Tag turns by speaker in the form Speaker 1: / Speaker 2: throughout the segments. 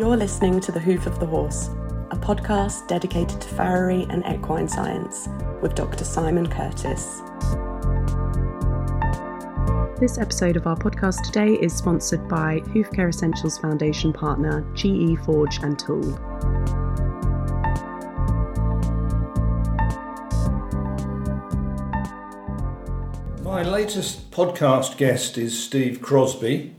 Speaker 1: You're listening to The Hoof of the Horse, a podcast dedicated to farriery and equine science with Dr. Simon Curtis. This episode of our podcast today is sponsored by Hoof Care Essentials Foundation partner GE Forge and Tool.
Speaker 2: My latest podcast guest is Steve Crosbie,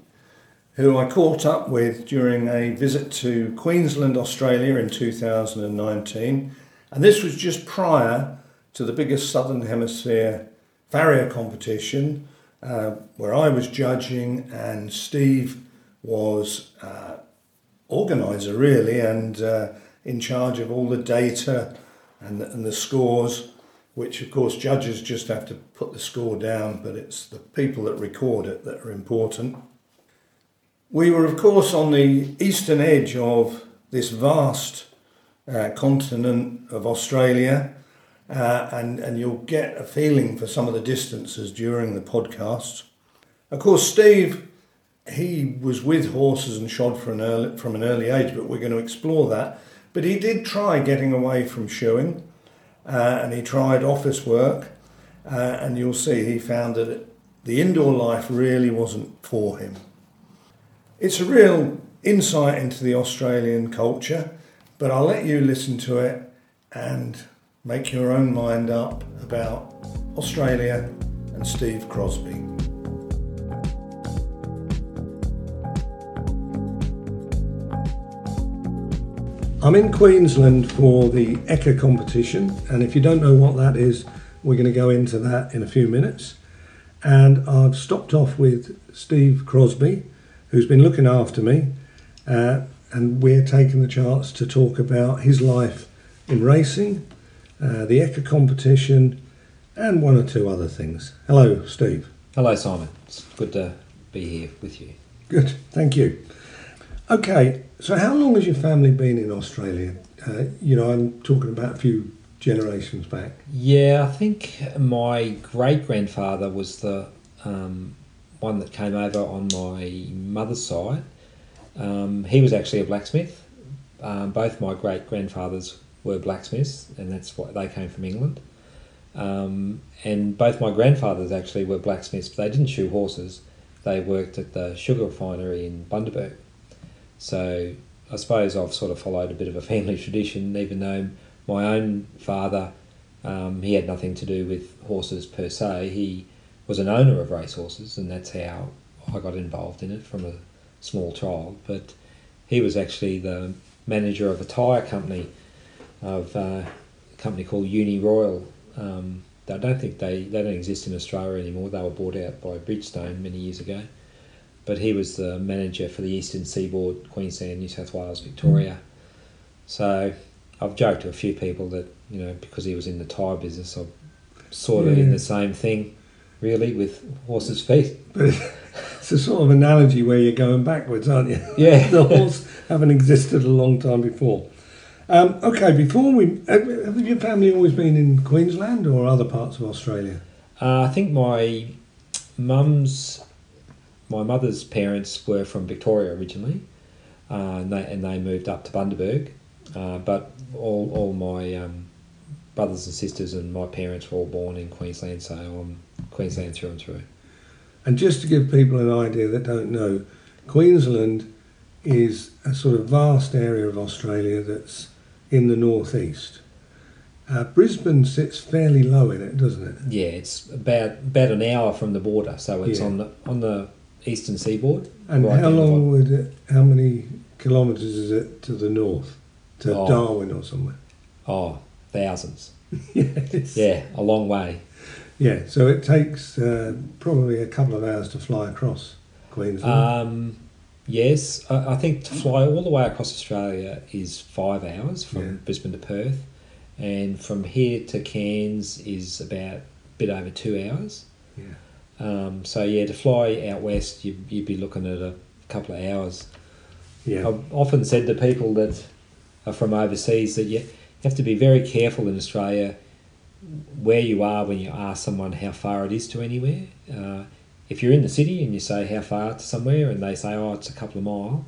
Speaker 2: who I caught up with during a visit to Queensland, Australia in 2019. And this was just prior to the biggest Southern Hemisphere farrier competition, uh, where I was judging and Steve was uh, organizer really and uh, in charge of all the data and the, and the scores which of course judges just have to put the score down but it's the people that record it that are important we were of course on the eastern edge of this vast uh, continent of australia uh, and, and you'll get a feeling for some of the distances during the podcast. Of course, Steve, he was with horses and shod from an early, from an early age, but we're going to explore that. But he did try getting away from shoeing, uh, and he tried office work, uh, and you'll see he found that the indoor life really wasn't for him. It's a real insight into the Australian culture, but I'll let you listen to it and make your own mind up about Australia and Steve Crosbie. I'm in Queensland for the EKKA competition, and if you don't know what that is, we're going to go into that in a few minutes. And I've stopped off with Steve Crosbie, who's been looking after me, uh, and we're taking the chance to talk about his life in racing, uh, the EKKA competition, and one or two other things. Hello, Steve.
Speaker 3: Hello, Simon. It's good to be here with you.
Speaker 2: Good, thank you. Okay, so how long has your family been in Australia? Uh, you know, I'm talking about a few generations back.
Speaker 3: Yeah, I think my great grandfather was the um, one that came over on my mother's side. Um, he was actually a blacksmith. Um, both my great grandfathers were blacksmiths, and that's why they came from England. Um, and both my grandfathers actually were blacksmiths, but they didn't shoe horses. They worked at the sugar refinery in Bundaberg. So I suppose I've sort of followed a bit of a family tradition, even though my own father, um, he had nothing to do with horses per se. He was an owner of racehorses, and that's how I got involved in it from a small child. But he was actually the manager of a tyre company of uh, a company called Uniroyal. Um, I don't think they, they don't exist in Australia anymore. They were bought out by Bridgestone many years ago. But he was the manager for the Eastern Seaboard, Queensland, New South Wales, Victoria. So I've joked to a few people that, you know, because he was in the tyre business, I'm sort of yeah. in the same thing, really, with horses' feet.
Speaker 2: But it's a sort of analogy where you're going backwards, aren't you?
Speaker 3: Yeah.
Speaker 2: the horse haven't existed a long time before. Um, okay, before we have your family always been in Queensland or other parts of Australia?
Speaker 3: Uh, I think my mum's, my mother's parents were from Victoria originally, uh, and they and they moved up to Bundaberg. Uh, but all all my um, brothers and sisters and my parents were all born in Queensland, so I'm Queensland through and through.
Speaker 2: And just to give people an idea that don't know, Queensland is a sort of vast area of Australia that's in the northeast. Uh, Brisbane sits fairly low in it, doesn't it?
Speaker 3: Yeah, it's about about an hour from the border, so it's yeah. on the on the eastern seaboard.
Speaker 2: And right how long would it? How many kilometres is it to the north, to oh. Darwin or somewhere?
Speaker 3: Oh, thousands.
Speaker 2: yes.
Speaker 3: Yeah, a long way.
Speaker 2: Yeah, so it takes uh, probably a couple of hours to fly across Queensland.
Speaker 3: Um, Yes, I, I think to fly all the way across Australia is five hours from yeah. Brisbane to Perth, and from here to Cairns is about a bit over two hours.
Speaker 2: Yeah.
Speaker 3: Um, so yeah, to fly out west, you, you'd be looking at a couple of hours.
Speaker 2: Yeah.
Speaker 3: I've often said to people that are from overseas that you have to be very careful in Australia where you are when you ask someone how far it is to anywhere. Uh, if you're in the city and you say how far to somewhere and they say, oh, it's a couple of mile,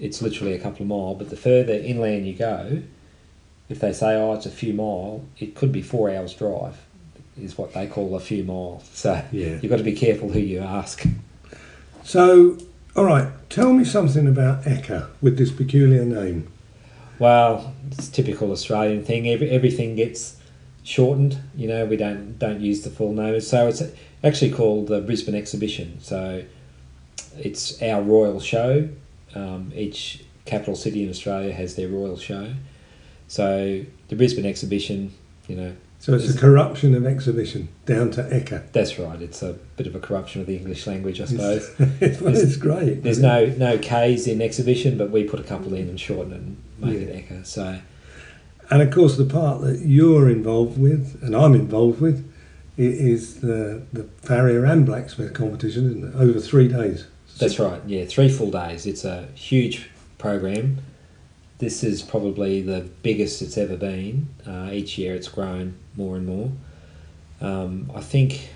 Speaker 3: it's literally a couple of mile. But the further inland you go, if they say, oh, it's a few mile, it could be four hours drive, is what they call a few miles. So
Speaker 4: Yeah.
Speaker 3: you've got to be careful who you ask.
Speaker 4: So, all right, tell me something about EKKA with this peculiar name.
Speaker 3: Well, it's a typical Australian thing. Every, everything gets shortened. You know, we don't don't use the full name. So it's actually called the Brisbane Exhibition. So it's our royal show. Um, each capital city in Australia has their royal show. So the Brisbane Exhibition, you know,
Speaker 4: So it's a corruption of exhibition down to EKKA.
Speaker 3: that's right. It's a bit of a corruption of the English language, I suppose.
Speaker 4: well, it's great.
Speaker 3: There's no no K's in exhibition, but we put a couple in and shorten it and make
Speaker 4: Yeah.
Speaker 3: it EKKA. So
Speaker 4: And of course, the part that you're involved with, and I'm involved with, is the the farrier and blacksmith competition, isn't it? Over three days.
Speaker 3: That's right. Yeah, three full days. It's a huge program. This is probably the biggest it's ever been. Uh, each year, it's grown more and more. Um, I think,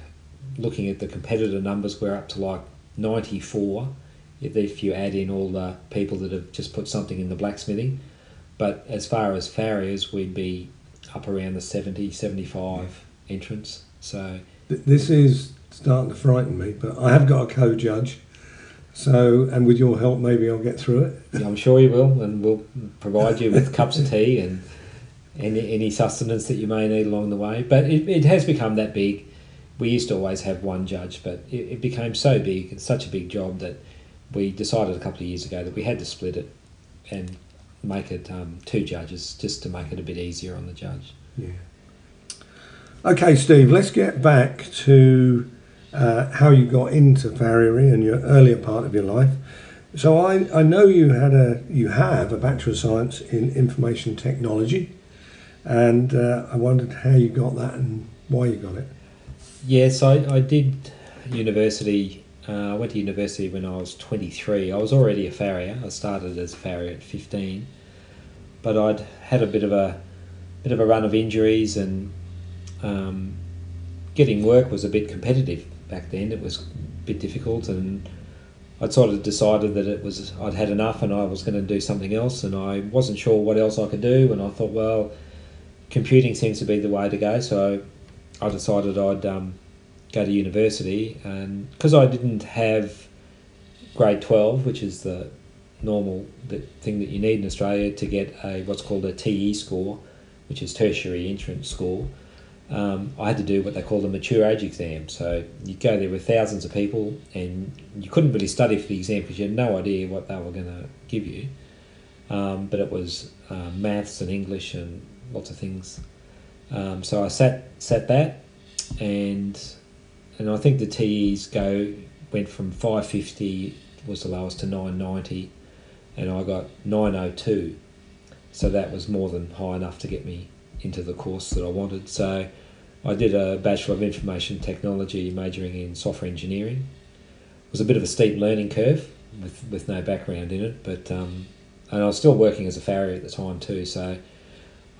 Speaker 3: looking at the competitor numbers, we're up to like ninety four. If, if you add in all the people that have just put something in the blacksmithing, but as far as farriers, we'd be up around the 70, 75 entrants. So
Speaker 4: This is starting to frighten me, but I have got a co-judge. So, and with your help, maybe I'll get through it.
Speaker 3: Yeah, I'm sure you will, and we'll provide you with cups of tea and any, any sustenance that you may need along the way. But it, it has become that big. We used to always have one judge, but it, it became so big, it's such a big job that we decided a couple of years ago that we had to split it and make it um, two judges just to make it a bit easier on the judge.
Speaker 4: Yeah. Okay, Steve, let's get back to uh, how you got into farriery and your earlier part of your life. So I, I know you had a you have a Bachelor of Science in Information Technology, and uh, I wondered how you got that and why you got it.
Speaker 3: Yes, I, I did university. Uh, I went to university when I was 23. I was already a farrier. I started as a farrier at 15, but I'd had a bit of a bit of a run of injuries and um, getting work was a bit competitive back then. It was a bit difficult, and I'd sort of decided that it was I'd had enough, and I was going to do something else, and I wasn't sure what else I could do, and I thought, well, computing seems to be the way to go, so I decided I'd um, go to university, and because I didn't have grade twelve, which is the normal the thing that you need in Australia to get a what's called a TE score, which is tertiary entrance score. Um, I had to do what they call the mature age exam. So you go there with thousands of people, and you couldn't really study for the exam because you had no idea what they were going to give you. Um, but it was uh, maths and English and lots of things. Um, so I sat sat that, and and I think the TEs go went from five fifty was the lowest to nine ninety, and I got nine oh two, so that was more than high enough to get me into the course that I wanted. So I did a Bachelor of Information Technology majoring in software engineering. It was a bit of a steep learning curve with, with no background in it, but um, and I was still working as a farrier at the time too. So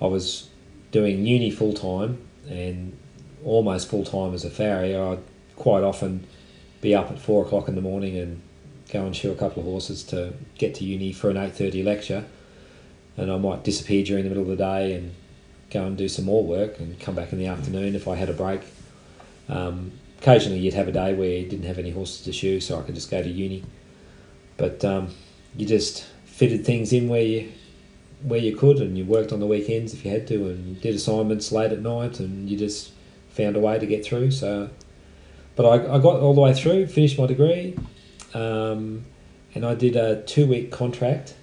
Speaker 3: I was doing uni full time and almost full time as a farrier. I'd quite often be up at four o'clock in the morning and go and shoe a couple of horses to get to uni for an eight thirty lecture, and I might disappear during the middle of the day and go and do some more work and come back in the afternoon if I had a break. Um, occasionally, you'd have a day where you didn't have any horses to shoe, so I could just go to uni. But um, you just fitted things in where you where you could, and you worked on the weekends if you had to, and did assignments late at night, and you just found a way to get through. So, but I, I got all the way through, finished my degree, um, and I did a two week contract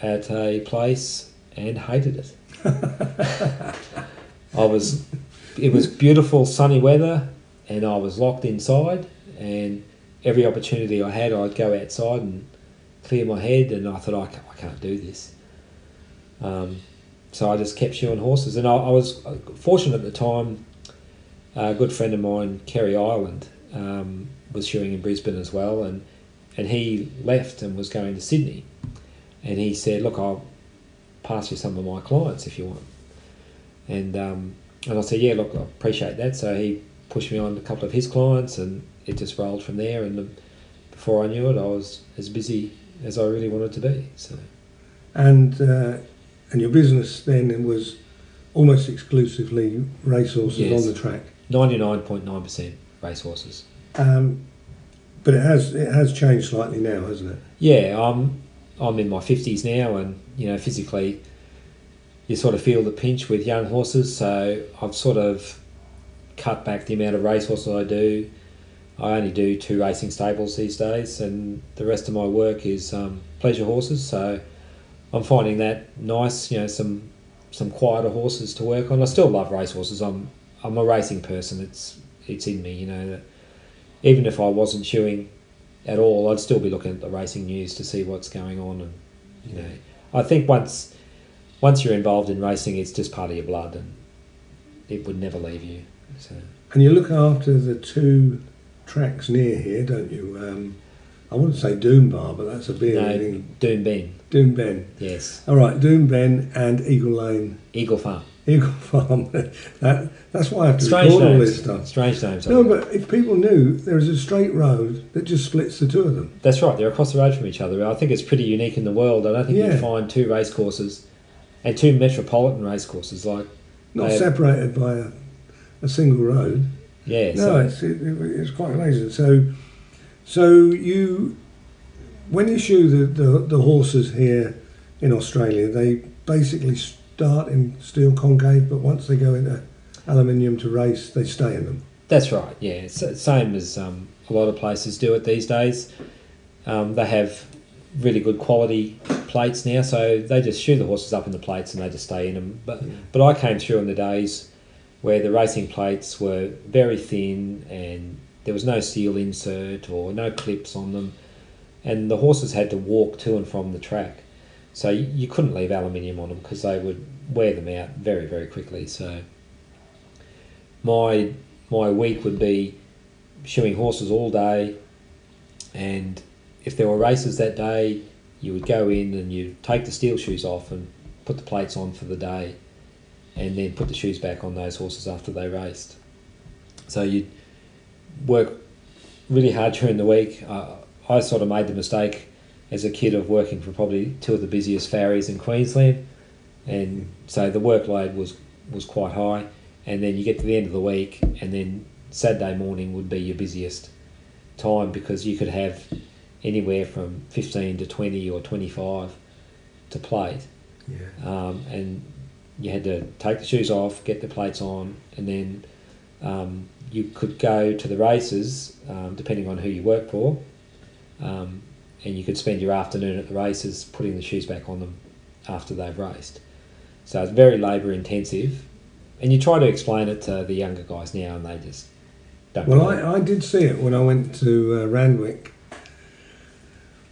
Speaker 3: at a place and hated it. I was, it was beautiful sunny weather, and I was locked inside. And every opportunity I had, I'd go outside and clear my head. And I thought, I can't, I can't do this. Um, so I just kept shoeing horses, and I, I was fortunate at the time. A good friend of mine, Kerry Ireland, um, was shoeing in Brisbane as well, and and he left and was going to Sydney, and he said, "Look, I'll pass you some of my clients if you want." And um, and I said, "Yeah, look, I appreciate that." So he pushed me on a couple of his clients, and it just rolled from there. And the, before I knew it, I was as busy as I really wanted to be. So
Speaker 2: And uh, and your business then was almost exclusively racehorses
Speaker 3: Yes.
Speaker 2: on the track.
Speaker 3: Ninety nine point nine percent racehorses.
Speaker 2: Um, but it has it has changed slightly now, hasn't it?
Speaker 3: Yeah, I'm I'm in my fifties now, and you know physically, you sort of feel the pinch with young horses. So I've sort of cut back the amount of racehorses I do. I only do two racing stables these days, and the rest of my work is um, pleasure horses. So I'm finding that nice. You know, some some quieter horses to work on. I still love racehorses. I'm I'm a racing person. It's it's in me. You know that even if I wasn't shoeing at all, I'd still be looking at the racing news to see what's going on. And you know, I think once once you're involved in racing, it's just part of your blood, and it would never leave you. So
Speaker 2: And you look after the two tracks near here, don't you? Um, I wouldn't say Doombar, but that's a bit
Speaker 3: no,
Speaker 2: Doomben,
Speaker 3: Doom Ben. yes,
Speaker 2: All right, Doomben and Eagle Lane,
Speaker 3: Eagle Farm.
Speaker 2: Eagle Farm. that, that's why I have to
Speaker 3: Strange
Speaker 2: record all
Speaker 3: names.
Speaker 2: this stuff.
Speaker 3: Strange names.
Speaker 2: No,
Speaker 3: think.
Speaker 2: but if people knew there is a straight road that just splits the two of them.
Speaker 3: That's right. They're across the road from each other. I think it's pretty unique in the world. I don't think
Speaker 2: Yeah.
Speaker 3: you find two race courses and two metropolitan race courses like
Speaker 2: Not
Speaker 3: They-
Speaker 2: separated by a, a single road.
Speaker 3: yeah.
Speaker 2: No,
Speaker 3: so
Speaker 2: it's it, it's quite amazing. So, so you, when you shoe the, the, the horses here in Australia, they basically start in steel concave, but once they go into aluminium to race, they stay in them.
Speaker 3: That's right. Yeah, it's same as um, a lot of places do it these days. Um, they have really good quality plates now, so they just shoe the horses up in the plates and they just stay in them. But but I came through in the days where the racing plates were very thin and there was no steel insert or no clips on them, and the horses had to walk to and from the track. So you, couldn't leave aluminium on them because they would wear them out very very quickly. So my my week would be shoeing horses all day, and if there were races that day, you would go in and you take the steel shoes off and put the plates on for the day, and then put the shoes back on those horses after they raced. So you'd work really hard during the week. Uh, I sort of made the mistake as a kid of working for probably two of the busiest farriers in Queensland, and so the workload was was quite high. And then you get to the end of the week, and then Saturday morning would be your busiest time because you could have anywhere from 15 to 20 or 25 to plate.
Speaker 2: Yeah.
Speaker 3: Um, and you had to take the shoes off, get the plates on, and then um, you could go to the races um, depending on who you work for. Um, and you could spend your afternoon at the races putting the shoes back on them after they've raced. So it's very labour intensive. And you try to explain it to the younger guys now, and they just don't.
Speaker 2: Well. I, I did see it when I went to uh, Randwick.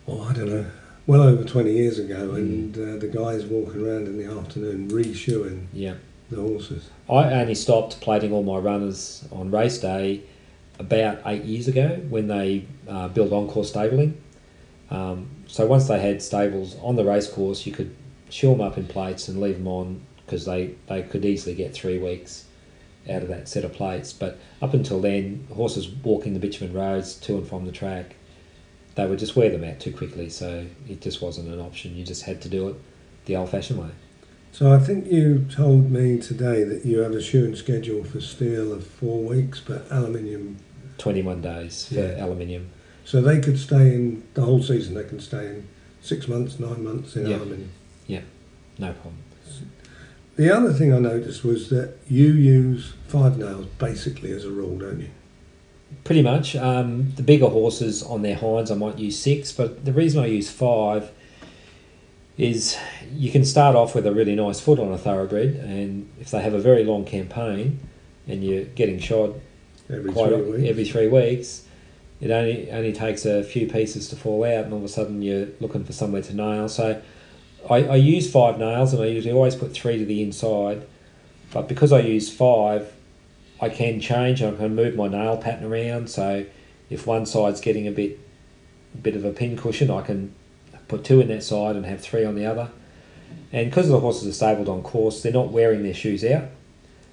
Speaker 2: Oh, I don't know, well over twenty years ago, and uh, the guys walking around in the afternoon reshoeing
Speaker 3: yeah.
Speaker 2: the horses.
Speaker 3: I only stopped plating all my runners on race day about eight years ago when they uh, built on-course stabling. Um, so once they had stables on the race course, you could shoe them up in plates and leave them on because they, they could easily get three weeks out of that set of plates. But up until then, horses walking the bitumen roads to and from the track, they would just wear them out too quickly. So it just wasn't an option. You just had to do it the old-fashioned way.
Speaker 2: So I think you told me today that you have a shoeing schedule for steel of four weeks, but aluminium.
Speaker 3: 21 days for
Speaker 2: Yeah.
Speaker 3: aluminium.
Speaker 2: So they could stay in the whole season. They can stay in six months, nine months in
Speaker 3: Yeah.
Speaker 2: aluminium.
Speaker 3: No problem.
Speaker 2: The other thing I noticed was that you use five nails basically as a rule, don't you?
Speaker 3: Pretty much. Um, the bigger horses on their hinds, I might use six, but the reason I use five is you can start off with a really nice foot on a thoroughbred, and if they have a very long campaign and you're getting shod
Speaker 2: Every
Speaker 3: quite
Speaker 2: three weeks.
Speaker 3: every three weeks, it only only takes a few pieces to fall out, and all of a sudden you're looking for somewhere to nail. So I, I use five nails, and I usually always put three to the inside. But because I use five, I can change. I can move my nail pattern around. So if one side's getting a bit, bit of a pin cushion, I can put two in that side and have three on the other. And because the horses are stabled on course, they're not wearing their shoes out.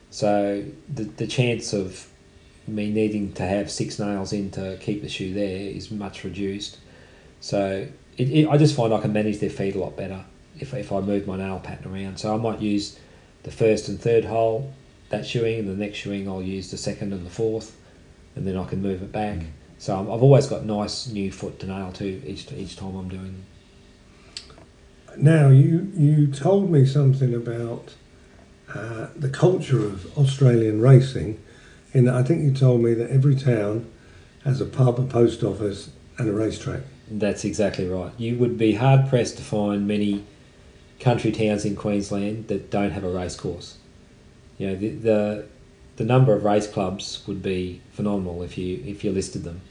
Speaker 3: So the the chance of me needing to have six nails in to keep the shoe there is much reduced. So it, it, I just find I can manage their feet a lot better if, if I move my nail pattern around. So I might use the first and third hole that shoeing, and the next shoeing I'll use the second and the fourth, and then I can move it back.
Speaker 2: Mm.
Speaker 3: So I'm, I've always got nice new foot to nail to each each time I'm doing.
Speaker 2: Now you you told me something about uh, the culture of Australian racing. In that I think you told me that every town has a pub, a post office, and a racetrack.
Speaker 3: That's exactly right. You would be hard pressed to find many country towns in Queensland that don't have a race course. You know, the, the the number of race clubs would be phenomenal if you if you listed them.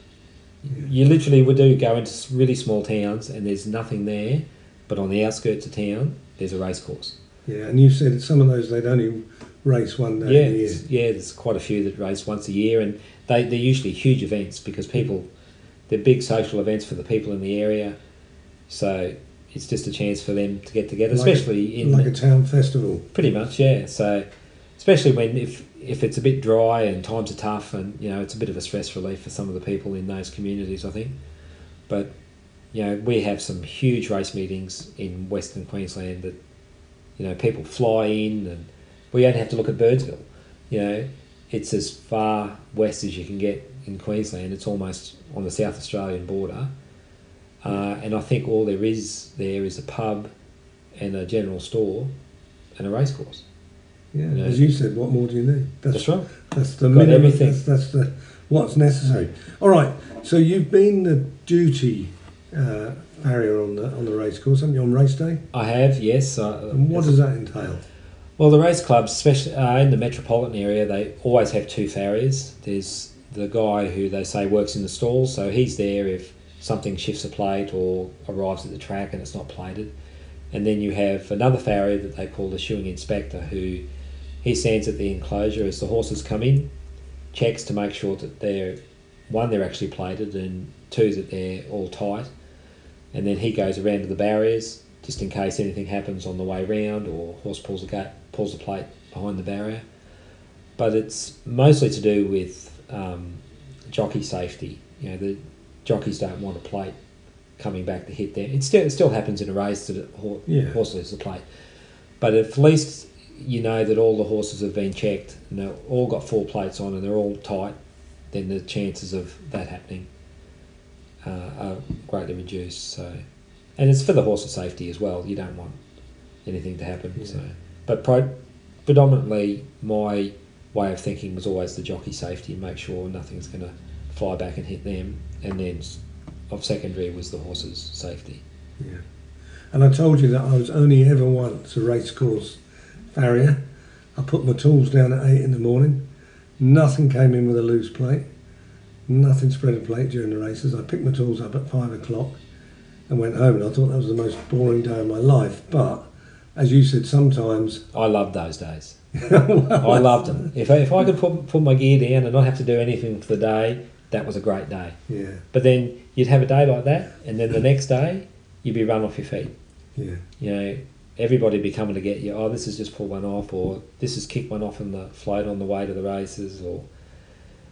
Speaker 3: You literally would do go into really small towns and there's nothing there, but on the outskirts of town there's a race course.
Speaker 2: Yeah, and you said some of those they'd only race one day
Speaker 3: Yeah,
Speaker 2: a
Speaker 3: there's, yeah, there's quite a few that race once a year, and they they're usually huge events because people they're big social events for the people in the area. So it's just a chance for them to get together,
Speaker 2: Like a-
Speaker 3: especially in
Speaker 2: like a town festival.
Speaker 3: Pretty much, yeah. So, especially when if if it's a bit dry and times are tough, and you know it's a bit of a stress relief for some of the people in those communities, I think. But you know we have some huge race meetings in Western Queensland that you know people fly in, and we only have to look at Birdsville. You know, it's as far west as you can get in Queensland. It's almost on the South Australian border. Uh, and I think all there is there is a pub and a general store and a racecourse.
Speaker 2: Yeah,
Speaker 3: Yeah.
Speaker 2: as you said, what more do you need?
Speaker 3: That's right.
Speaker 2: That's the
Speaker 3: Got
Speaker 2: minimum.
Speaker 3: everything.
Speaker 2: That's, that's the what's necessary. All right. So you've been the duty uh, farrier on the on the race course, haven't you? On race day.
Speaker 3: I have, yes. Uh,
Speaker 2: And what does that entail?
Speaker 3: Well, the race clubs, especially uh, in the metropolitan area, they always have two farriers. There's the guy who they say works in the stalls, so he's there if something shifts a plate or arrives at the track and it's not plated. And then you have another farrier that they call the shoeing inspector, who he stands at the enclosure as the horses come in, checks to make sure that they're one they're actually plated and two that they're all tight, and then he goes around to the barriers just in case anything happens on the way round or horse pulls a gate, pulls a plate behind the barrier. But it's mostly to do with um, jockey safety. You know, the jockeys don't want a plate coming back to hit them. It still it still happens in a race that a ho-
Speaker 2: Yeah.
Speaker 3: horse loses a plate, but at least you know that all the horses have been checked and they've all got four plates on and they're all tight. Then the chances of that happening uh, are greatly reduced. So, and it's for the horse's safety as well. You don't want anything to happen.
Speaker 2: Yeah.
Speaker 3: So, but pro- predominantly my way of thinking was always the jockey safety and make sure nothing's going to fly back and hit them. And then of secondary was the horse's safety.
Speaker 2: Yeah. And I told you that I was only ever once a race course farrier. I put my tools down at eight in the morning. Nothing came in with a loose plate. Nothing spread a plate during the races. I picked my tools up at five o'clock and went home. And I thought that was the most boring day of my life. But as you said, sometimes
Speaker 3: I loved those days. I loved them. If I, if I could put, put my gear down and not have to do anything for the day, that was a great day.
Speaker 2: yeah,
Speaker 3: But then you'd have a day like that, and then the next day you'd be run off your feet.
Speaker 2: yeah,
Speaker 3: You know, everybody be coming to get you. Oh, this has just pulled one off, or this has kicked one off in the float on the way to the races, or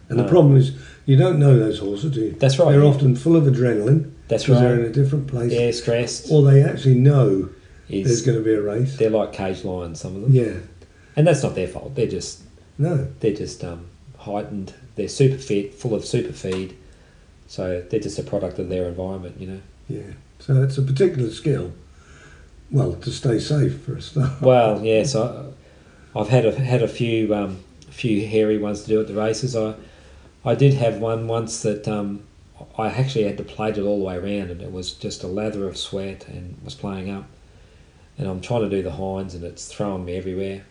Speaker 2: And the
Speaker 3: Uh,
Speaker 2: problem is, you don't know those horses, do you?
Speaker 3: That's right.
Speaker 2: They're often full of adrenaline
Speaker 3: that's
Speaker 2: because they're in a different place,
Speaker 3: They're stressed.
Speaker 2: or they actually know there's
Speaker 3: Is
Speaker 2: going to be a race.
Speaker 3: they're like cage lions, some of them,
Speaker 2: Yeah,
Speaker 3: and that's not their fault. They're just
Speaker 2: no,
Speaker 3: they're just um, heightened. They're super fit, full of super feed, so they're just a product of their environment. You know.
Speaker 2: yeah. So it's a particular skill. Well, to stay safe for a start.
Speaker 3: Well, yes, I, I've had a, had a few um, few hairy ones to do at the races. I I did have one once that um, I actually had to plate it all the way around, and it was just a lather of sweat and was playing up. And I'm trying to do the hinds, and it's throwing me everywhere.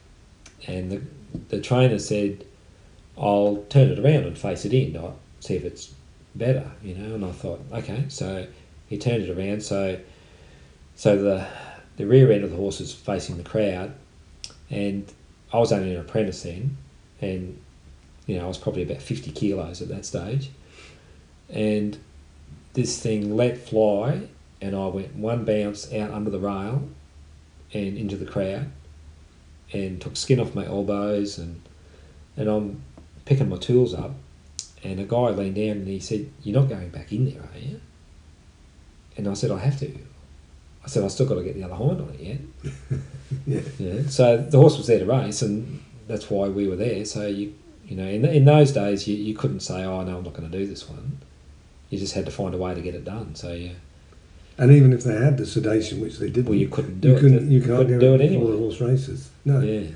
Speaker 3: And the the trainer said, "I'll turn it around and face it in, I'll see if it's better," you know. And I thought, okay, so he turned it around, so so the the rear end of the horse is facing the crowd, and I was only an apprentice then, and you know I was probably about fifty kilos at that stage, and this thing let fly, and I went one bounce out under the rail, and into the crowd, and took skin off my elbows, and and I'm picking my tools up, and a guy leaned down and he said, "You're not going back in there, are you?" and I said, I have to. I said, I still got to get the other hind on it yet.
Speaker 2: Yeah.
Speaker 3: Yeah. So the horse was there to race, and that's why we were there. So you, you know, in, in those days, you, you couldn't say, oh no, I'm not going to do this one. You just had to find a way to get it done. So yeah,
Speaker 2: And even if they had the sedation, which they didn't,
Speaker 3: well, you couldn't do
Speaker 2: you
Speaker 3: it.
Speaker 2: couldn't, you can't
Speaker 3: couldn't
Speaker 2: do,
Speaker 3: it anyway.
Speaker 2: the horse races. No.
Speaker 3: Yeah.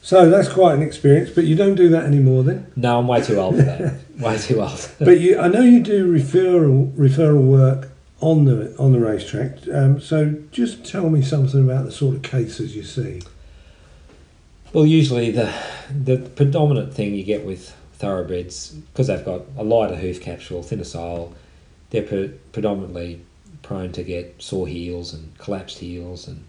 Speaker 2: So that's quite an experience, but you don't do that anymore then.
Speaker 3: No, I'm way too old for that. way too old.
Speaker 2: But you, I know you do referral referral work on the on the racetrack. Um, so just tell me something about the sort of cases you see.
Speaker 3: Well, usually the the predominant thing you get with thoroughbreds because they've got a lighter hoof capsule, thinner sole, they're pre- predominantly prone to get sore heels and collapsed heels and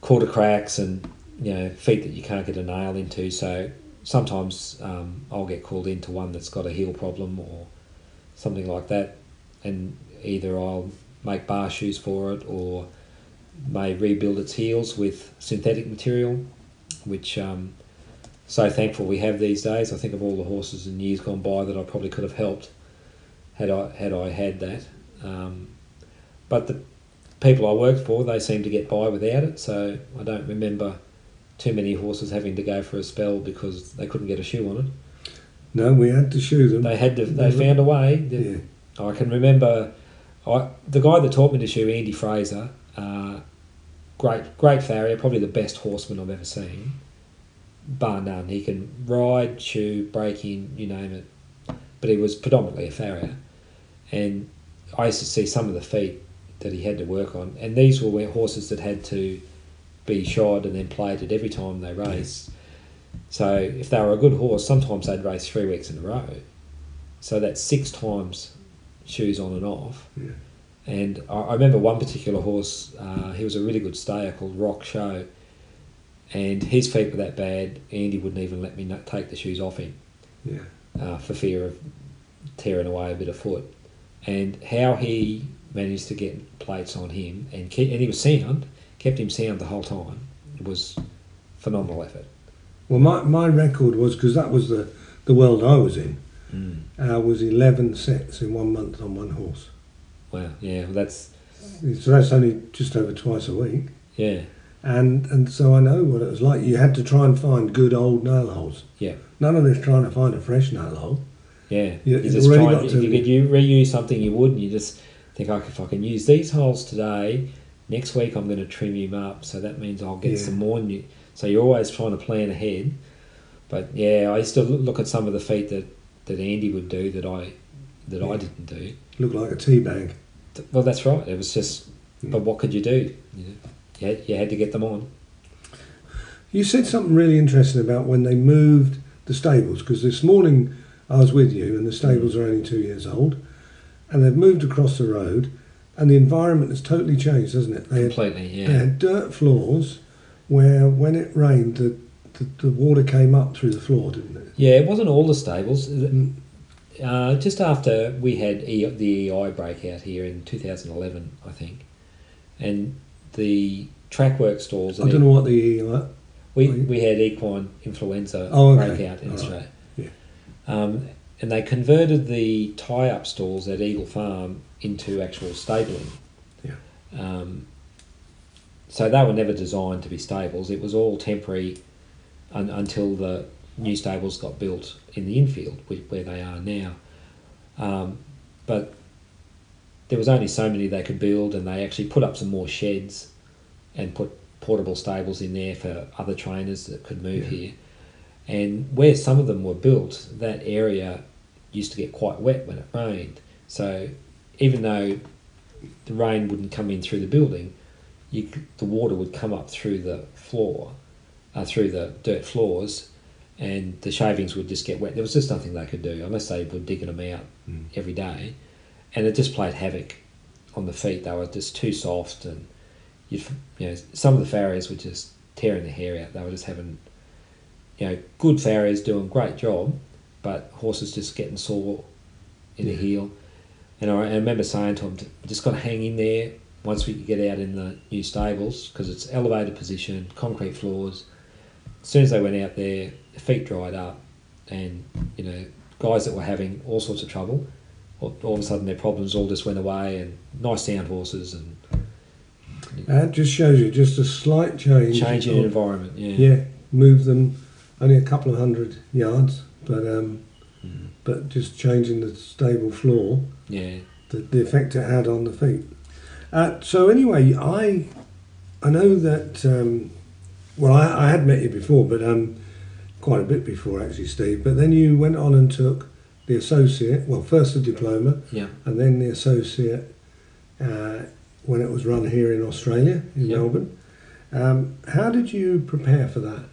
Speaker 3: quarter cracks and you know feet that you can't get a nail into. So sometimes um, I'll get called into one that's got a heel problem or something like that, and either I'll make bar shoes for it or may rebuild its heels with synthetic material which um, so thankful we have these days. I think of all the horses in years gone by that I probably could have helped had I had I had that. Um, but the people I worked for, they seem to get by without it. So I don't remember too many horses having to go for a spell because they couldn't get a shoe on it.
Speaker 2: No, we had to shoe them.
Speaker 3: They had to. They found a way.
Speaker 2: yeah.
Speaker 3: I can remember I, the guy that taught me to shoe, Andy Fraser, uh, great, great farrier, probably the best horseman I've ever seen, bar none. He can ride, shoe, break in, you name it. But he was predominantly a farrier, and I used to see some of the feet that he had to work on, and these were where horses that had to be shod and then plated every time they raced. So if they were a good horse, sometimes they'd race three weeks in a row. So that's six times shoes on and off.
Speaker 2: Yeah.
Speaker 3: And I, I remember one particular horse, uh, he was a really good stayer called Rock Show. And his feet were that bad, Andy wouldn't even let me take the shoes off him
Speaker 2: Yeah.
Speaker 3: uh, for fear of tearing away a bit of foot. And how he managed to get plates on him and keep, and he was sound, kept him sound the whole time. It was phenomenal effort.
Speaker 2: Well, my, my record was because that was the, the world I was in. Uh, was eleven sets in one month on one horse.
Speaker 3: Wow, yeah, well, that's
Speaker 2: So that's only just over twice a week.
Speaker 3: yeah,
Speaker 2: And and so I know what it was like. You had to try and find good old nail holes.
Speaker 3: yeah.
Speaker 2: None of this trying to find a fresh nail hole.
Speaker 3: Yeah,
Speaker 2: You-
Speaker 3: you just try, if
Speaker 2: to-
Speaker 3: you could you reuse something you would, and you just think, okay, if I can use these holes today, next week I'm going to trim him up, so that means I'll get
Speaker 2: Yeah.
Speaker 3: some more new. So you're always trying to plan ahead. But yeah, I used to look at some of the feet that, that Andy would do that I that I didn't do.
Speaker 2: Looked like a tea bag.
Speaker 3: Well, that's right. It was just,
Speaker 2: Yeah.
Speaker 3: but what could you do? You, know, you, had, you had to get them on.
Speaker 2: You said something really interesting about when they moved the stables because this morning I was with you and the stables are only two years old and they've moved across the road and the environment has totally changed, hasn't it? They had,
Speaker 3: Completely,
Speaker 2: they
Speaker 3: yeah.
Speaker 2: had dirt floors where when it rained the, the, the water came up through the floor, didn't it?
Speaker 3: Yeah, it wasn't all the stables. Uh, just after we had e- the EI breakout here in 2011, I think, and the track work stalls.
Speaker 2: I don't know what the uh,
Speaker 3: We, we had equine influenza
Speaker 2: Oh, okay.
Speaker 3: breakout in
Speaker 2: All right.
Speaker 3: Australia.
Speaker 2: Yeah.
Speaker 3: Um, and they converted the tie up stalls at Eagle Farm into actual stabling.
Speaker 2: Yeah.
Speaker 3: Um, so they were never designed to be stables. It was all temporary un- until the new stables got built in the infield, wh- where they are now. Um, but there was only so many they could build, and they actually put up some more sheds and put portable stables in there for other trainers that could move
Speaker 2: Yeah.
Speaker 3: here. And where some of them were built, that area used to get quite wet when it rained. So even though the rain wouldn't come in through the building, you, the water would come up through the floor, uh, through the dirt floors, and the shavings would just get wet. There was just nothing they could do unless they were digging them out
Speaker 2: Mm.
Speaker 3: every day, and it just played havoc on the feet. They were just too soft, and you you know some of the farriers were just tearing their hair out. They were just having you know good farriers doing a great job, but horses just getting sore in the
Speaker 2: Yeah.
Speaker 3: heel. And I, I remember saying to them, just got to hang in there once we get out in the new stables because it's elevated position, concrete floors. As soon as they went out there, their feet dried up, and you know guys that were having all sorts of trouble all, all of a sudden their problems all just went away and nice sound horses and
Speaker 2: That just shows you just a slight change.
Speaker 3: change in environment. Yeah.
Speaker 2: Yeah, move them only a couple of hundred yards, but um,
Speaker 3: Mm.
Speaker 2: but just changing the stable floor,
Speaker 3: Yeah.
Speaker 2: the, the effect it had on the feet. Uh, so anyway, I I know that um, well I, I had met you before, but um, quite a bit before actually, Steve. But then you went on and took the associate, well first the diploma,
Speaker 3: Yeah.
Speaker 2: and then the associate uh, when it was run here in Australia in
Speaker 3: Yeah.
Speaker 2: Melbourne. Um, how did you prepare for that?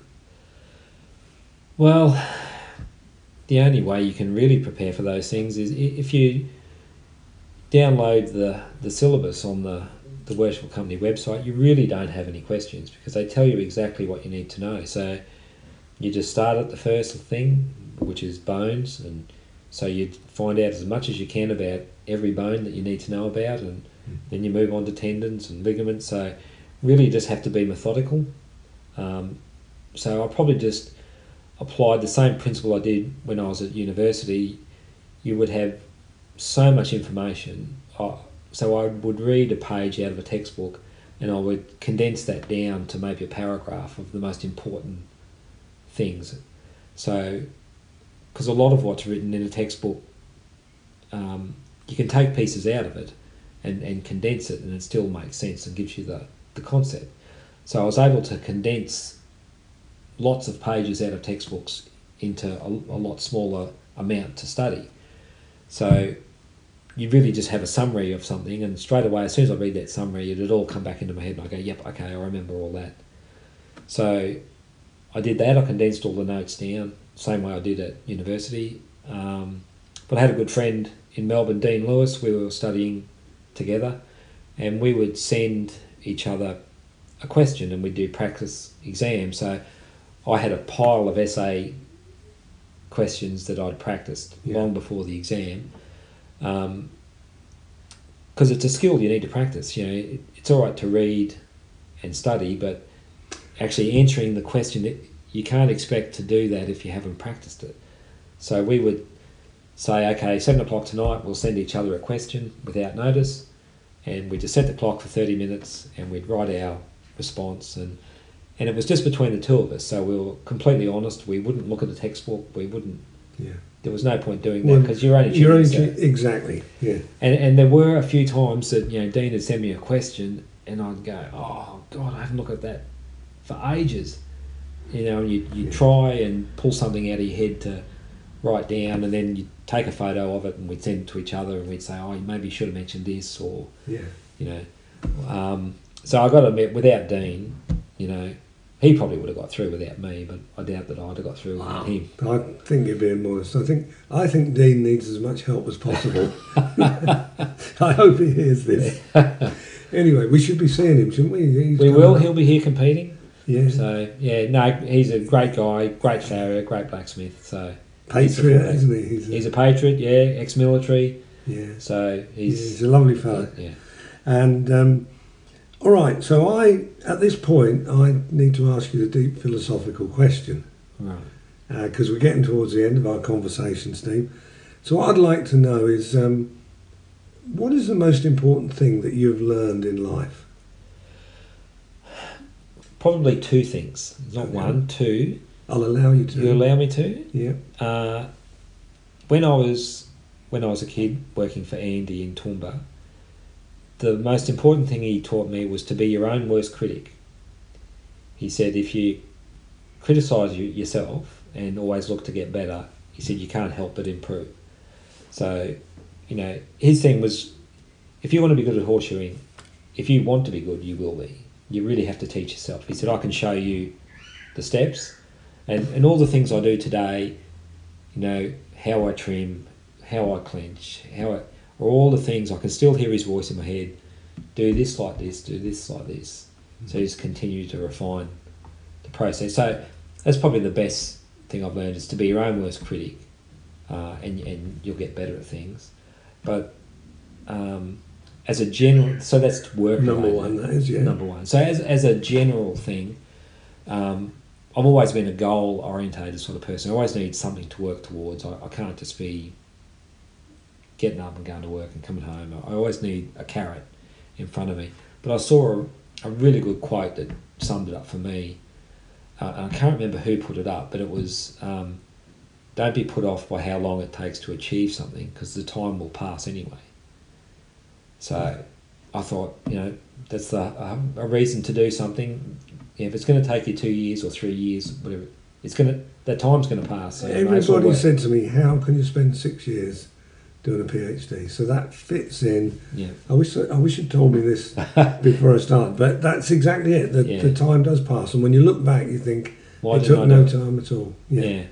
Speaker 3: Well, the only way you can really prepare for those things is if you download the, the syllabus on the, the Worshipful Company website, you really don't have any questions because they tell you exactly what you need to know. So you just start at the first thing, which is bones, and so you find out as much as you can about every bone that you need to know about, and then you move on to tendons and ligaments. So really, you just have to be methodical. Um, so I probably just applied the same principle I did when I was at university. You would have so much information. So I would read a page out of a textbook and I would condense that down to maybe a paragraph of the most important things. So, because a lot of what's written in a textbook, um, you can take pieces out of it and, and condense it and it still makes sense and gives you the, the concept. So I was able to condense lots of pages out of textbooks into a, a lot smaller amount to study. So you really just have a summary of something, and straight away, as soon as I read that summary, it'd all come back into my head, and I go, "Yep, okay, I remember all that." So I did that. I condensed all the notes down, same way I did at university. Um, but I had a good friend in Melbourne, Dean Lewis. We were studying together, and we would send each other a question, and we'd do practice exams. So I had a pile of essay questions that I'd practiced
Speaker 2: Yeah.
Speaker 3: long before the exam. Um, because it's a skill you need to practice. You know, it, it's all right to read and study, but actually answering the question, you can't expect to do that if you haven't practiced it. So we would say, okay, seven o'clock tonight, we'll send each other a question without notice, and we just set the clock for thirty minutes, and we'd write our response, and and it was just between the two of us. So we were completely honest. We wouldn't look at the textbook. We wouldn't.
Speaker 2: Yeah.
Speaker 3: There was no point doing that
Speaker 2: Well,
Speaker 3: because you're only
Speaker 2: You're only
Speaker 3: yourself.
Speaker 2: exactly. Yeah.
Speaker 3: And, and there were a few times that you know Dean had sent me a question, and I'd go, "Oh God, I haven't looked at that for ages." You know, and you you
Speaker 2: Yeah.
Speaker 3: try and pull something out of your head to write down, and then you take a photo of it, and we'd send it to each other, and we'd say, "Oh, you maybe you should have mentioned this," or
Speaker 2: Yeah.
Speaker 3: you know. Um, so I got to admit, without Dean, you know, he probably would have got through without me, but I doubt that I'd have got through without him.
Speaker 2: I think you're being modest. I think I think Dean needs as much help as possible. I hope he hears this. anyway, we should be seeing him, shouldn't we? He's
Speaker 3: We will.
Speaker 2: up.
Speaker 3: He'll be here competing.
Speaker 2: Yeah.
Speaker 3: So yeah, no, he's a great guy, great farrier, great blacksmith. So
Speaker 2: Patriot, isn't he? He's a,
Speaker 3: he's a patriot, yeah,
Speaker 2: yeah.
Speaker 3: ex-military.
Speaker 2: Yeah,
Speaker 3: So
Speaker 2: he's
Speaker 3: he's
Speaker 2: a lovely fellow.
Speaker 3: yeah.
Speaker 2: And um, all right, so I at this point I need to ask you the deep philosophical question
Speaker 3: Right.
Speaker 2: because we're getting towards the end of our conversation, Steve. So what I'd like to know is um, what is the most important thing that you've learned in life?
Speaker 3: Probably two things, not
Speaker 2: Okay.
Speaker 3: one, two.
Speaker 2: I'll allow you to.
Speaker 3: You allow me to?
Speaker 2: Yeah.
Speaker 3: Uh, when I was when I was a kid working for Andy in Toowoomba, the most important thing he taught me was to be your own worst critic. He said if you criticise you, yourself and always look to get better, he said you can't help but improve. So, you know, his thing was if you want to be good at horseshoeing, if you want to be good, you will be. You really have to teach yourself. He said, I can show you the steps and, and all the things I do today, you know, how I trim, how I clench, how I, are all the things I can still hear his voice in my head. Do this like this, do this like this. So just continue to refine the process. So that's probably the best thing I've learned is to be your own worst critic, uh, and and you'll get better at things. But um, as a general, so that's work
Speaker 2: Number one, that is, yeah.
Speaker 3: Number one. So as as a general thing, um, I've always been a goal orientated sort of person. I always need something to work towards. I, I can't just be getting up and going to work and coming home. I always need a carrot in front of me. But I saw a, a really good quote that summed it up for me. Uh, I can't remember who put it up, but it was um, don't be put off by how long it takes to achieve something because the time will pass anyway. So I thought, you know, that's the, uh, a reason to do something. If it's going to take you two years or three years, whatever, it's going to that time's going to pass. So
Speaker 5: Everybody said to me, "How can you spend six years doing a PhD?" So that fits in.
Speaker 3: Yeah.
Speaker 5: I wish I wish you'd told me this before I started, but that's exactly it. The,
Speaker 3: Yeah.
Speaker 5: the time does pass, and when you look back, you think
Speaker 3: Why
Speaker 5: it took no time at all.
Speaker 3: Yeah.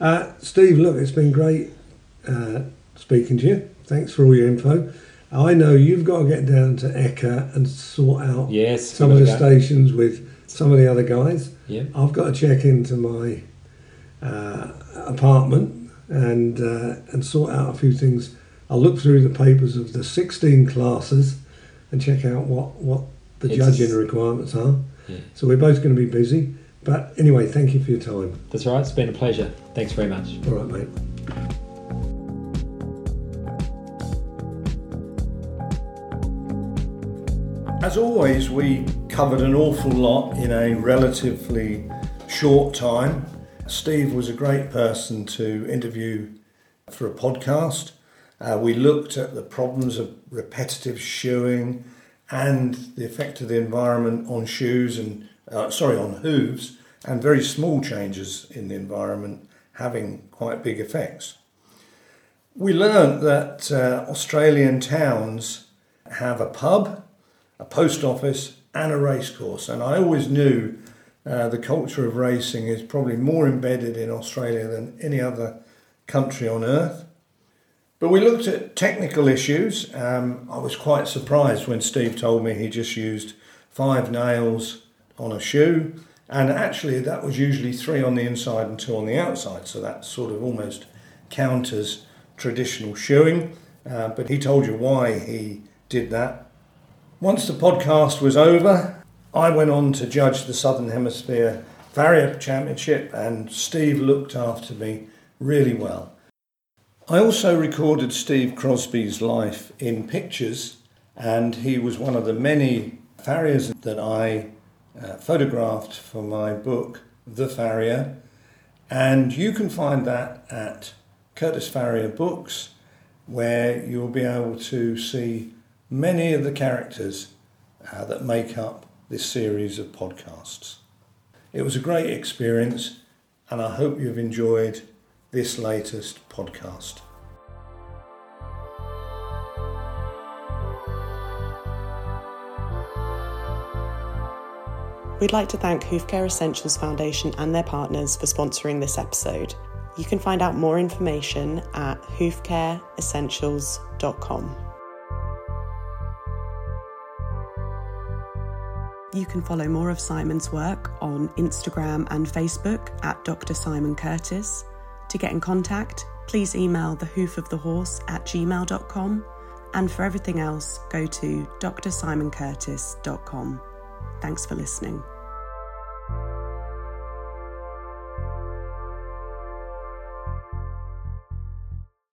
Speaker 5: Uh, Steve, look, it's been great uh, speaking to you. Thanks for all your info. I know you've got to get down to EKKA and sort out
Speaker 3: Yes.
Speaker 5: some of the
Speaker 3: go.
Speaker 5: stations with some of the other guys.
Speaker 3: Yeah.
Speaker 5: I've got to check into my uh, apartment and uh, and sort out a few things. I'll look through the papers of the 16 classes and check out what, what the
Speaker 3: It's
Speaker 5: judging
Speaker 3: a-
Speaker 5: requirements are.
Speaker 3: Yeah.
Speaker 5: So we're both going to be busy. But anyway, thank you for your time.
Speaker 3: That's all right. It's been a pleasure. Thanks very much.
Speaker 5: All right, mate.
Speaker 2: As always, we covered an awful lot in a relatively short time. Steve was a great person to interview for a podcast. Uh, we looked at the problems of repetitive shoeing and the effect of the environment on shoes and, uh, sorry, on hooves, and very small changes in the environment having quite big effects. We learnt that uh, Australian towns have a pub, a post office, and a racecourse. And I always knew uh, the culture of racing is probably more embedded in Australia than any other country on earth. But we looked at technical issues. Um, I was quite surprised when Steve told me he just used five nails on a shoe. And actually, that was usually three on the inside and two on the outside. So that sort of almost counters traditional shoeing. Uh, but he told you why he did that. Once the podcast was over, I went on to judge the Southern Hemisphere Farrier Championship, and Steve looked after me really well. I also recorded Steve Crosbie's life in pictures, and he was one of the many farriers that I uh, photographed for my book, The Farrier. And you can find that at Curtis Farrier Books, where you'll be able to see many of the characters uh, that make up this series of podcasts. It was a great experience, and I hope you've enjoyed this latest podcast.
Speaker 1: We'd like to thank Hoofcare Essentials Foundation and their partners for sponsoring this episode. You can find out more information at hoofcareessentials.com. You can follow more of Simon's work on Instagram and Facebook at Dr. Simon Curtis. To get in contact, please email the hoof of the horse at gmail.com. And for everything else, go to drsimoncurtis.com. Thanks for listening.